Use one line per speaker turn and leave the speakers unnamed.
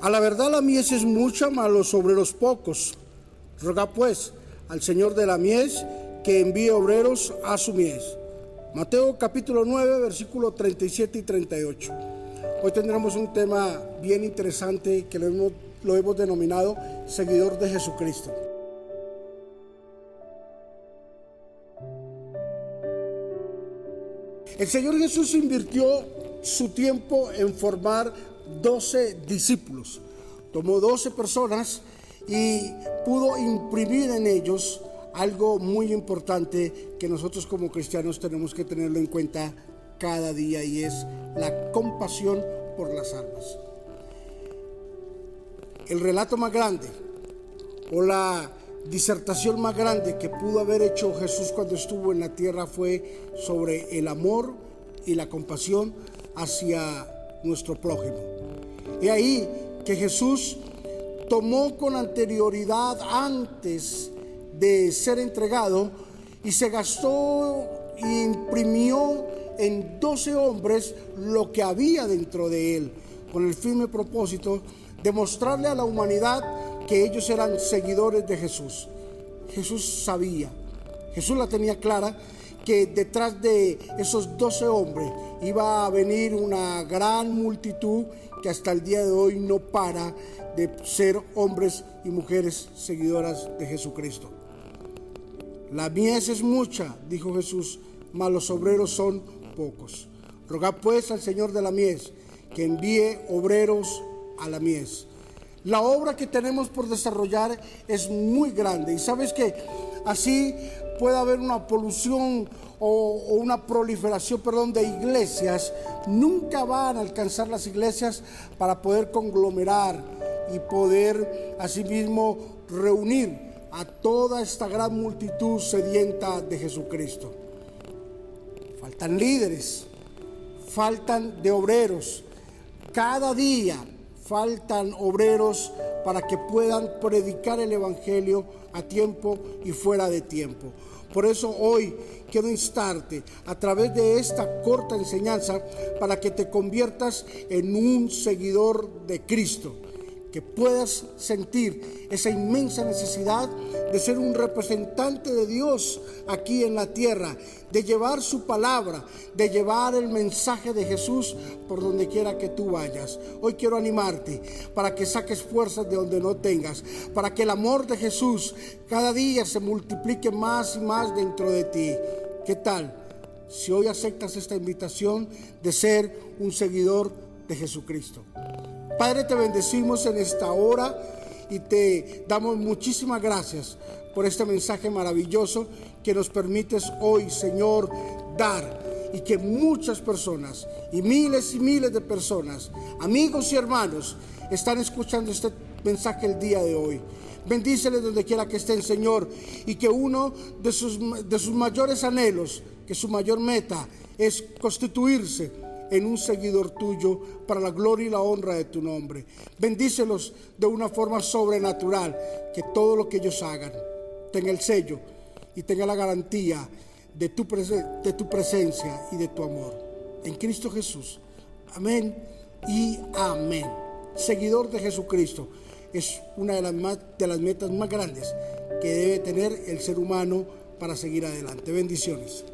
A la verdad la mies es mucha, mas los obreros pocos. Roga pues al Señor de la mies que envíe obreros a su mies. Mateo capítulo 9, versículo 37 y 38. Hoy tendremos un tema bien interesante que lo hemos, lo hemos denominado seguidor de Jesucristo. El Señor Jesús invirtió su tiempo en formar 12 discípulos. Tomó 12 personas y pudo imprimir en ellos algo muy importante que nosotros como cristianos tenemos que tenerlo en cuenta cada día y es la compasión por las almas. El relato más grande o la disertación más grande que pudo haber hecho Jesús cuando estuvo en la tierra fue sobre el amor y la compasión hacia nuestro prójimo. Y ahí que Jesús tomó con anterioridad antes de ser entregado y se gastó e imprimió en doce hombres lo que había dentro de él, con el firme propósito de mostrarle a la humanidad que ellos eran seguidores de Jesús. Jesús sabía, Jesús la tenía clara que detrás de esos doce hombres iba a venir una gran multitud que hasta el día de hoy no para de ser hombres y mujeres seguidoras de Jesucristo. La mies es mucha, dijo Jesús, mas los obreros son pocos. Rogad pues al Señor de la mies que envíe obreros a la mies. La obra que tenemos por desarrollar es muy grande y sabes que así puede haber una polución o, una proliferación, perdón, de iglesias, nunca van a alcanzar las iglesias para poder conglomerar y poder asimismo reunir a toda esta gran multitud sedienta de Jesucristo. Faltan líderes, faltan de obreros. Cada día faltan obreros para que puedan predicar el Evangelio a tiempo y fuera de tiempo. Por eso hoy quiero instarte a través de esta corta enseñanza para que te conviertas en un seguidor de Cristo que puedas sentir esa inmensa necesidad de ser un representante de Dios aquí en la tierra, de llevar su palabra, de llevar el mensaje de Jesús por donde quiera que tú vayas. Hoy quiero animarte para que saques fuerzas de donde no tengas, para que el amor de Jesús cada día se multiplique más y más dentro de ti. ¿Qué tal? Si hoy aceptas esta invitación de ser un seguidor de Jesucristo. Padre, te bendecimos en esta hora y te damos muchísimas gracias por este mensaje maravilloso que nos permites hoy, Señor, dar y que muchas personas y miles y miles de personas, amigos y hermanos, están escuchando este mensaje el día de hoy. Bendíceles donde quiera que estén, Señor, y que uno de sus, de sus mayores anhelos, que su mayor meta es constituirse en un seguidor tuyo para la gloria y la honra de tu nombre. Bendícelos de una forma sobrenatural, que todo lo que ellos hagan tenga el sello y tenga la garantía de tu, de tu presencia y de tu amor. En Cristo Jesús. Amén y amén. Seguidor de Jesucristo es una de las, de las metas más grandes que debe tener el ser humano para seguir adelante. Bendiciones.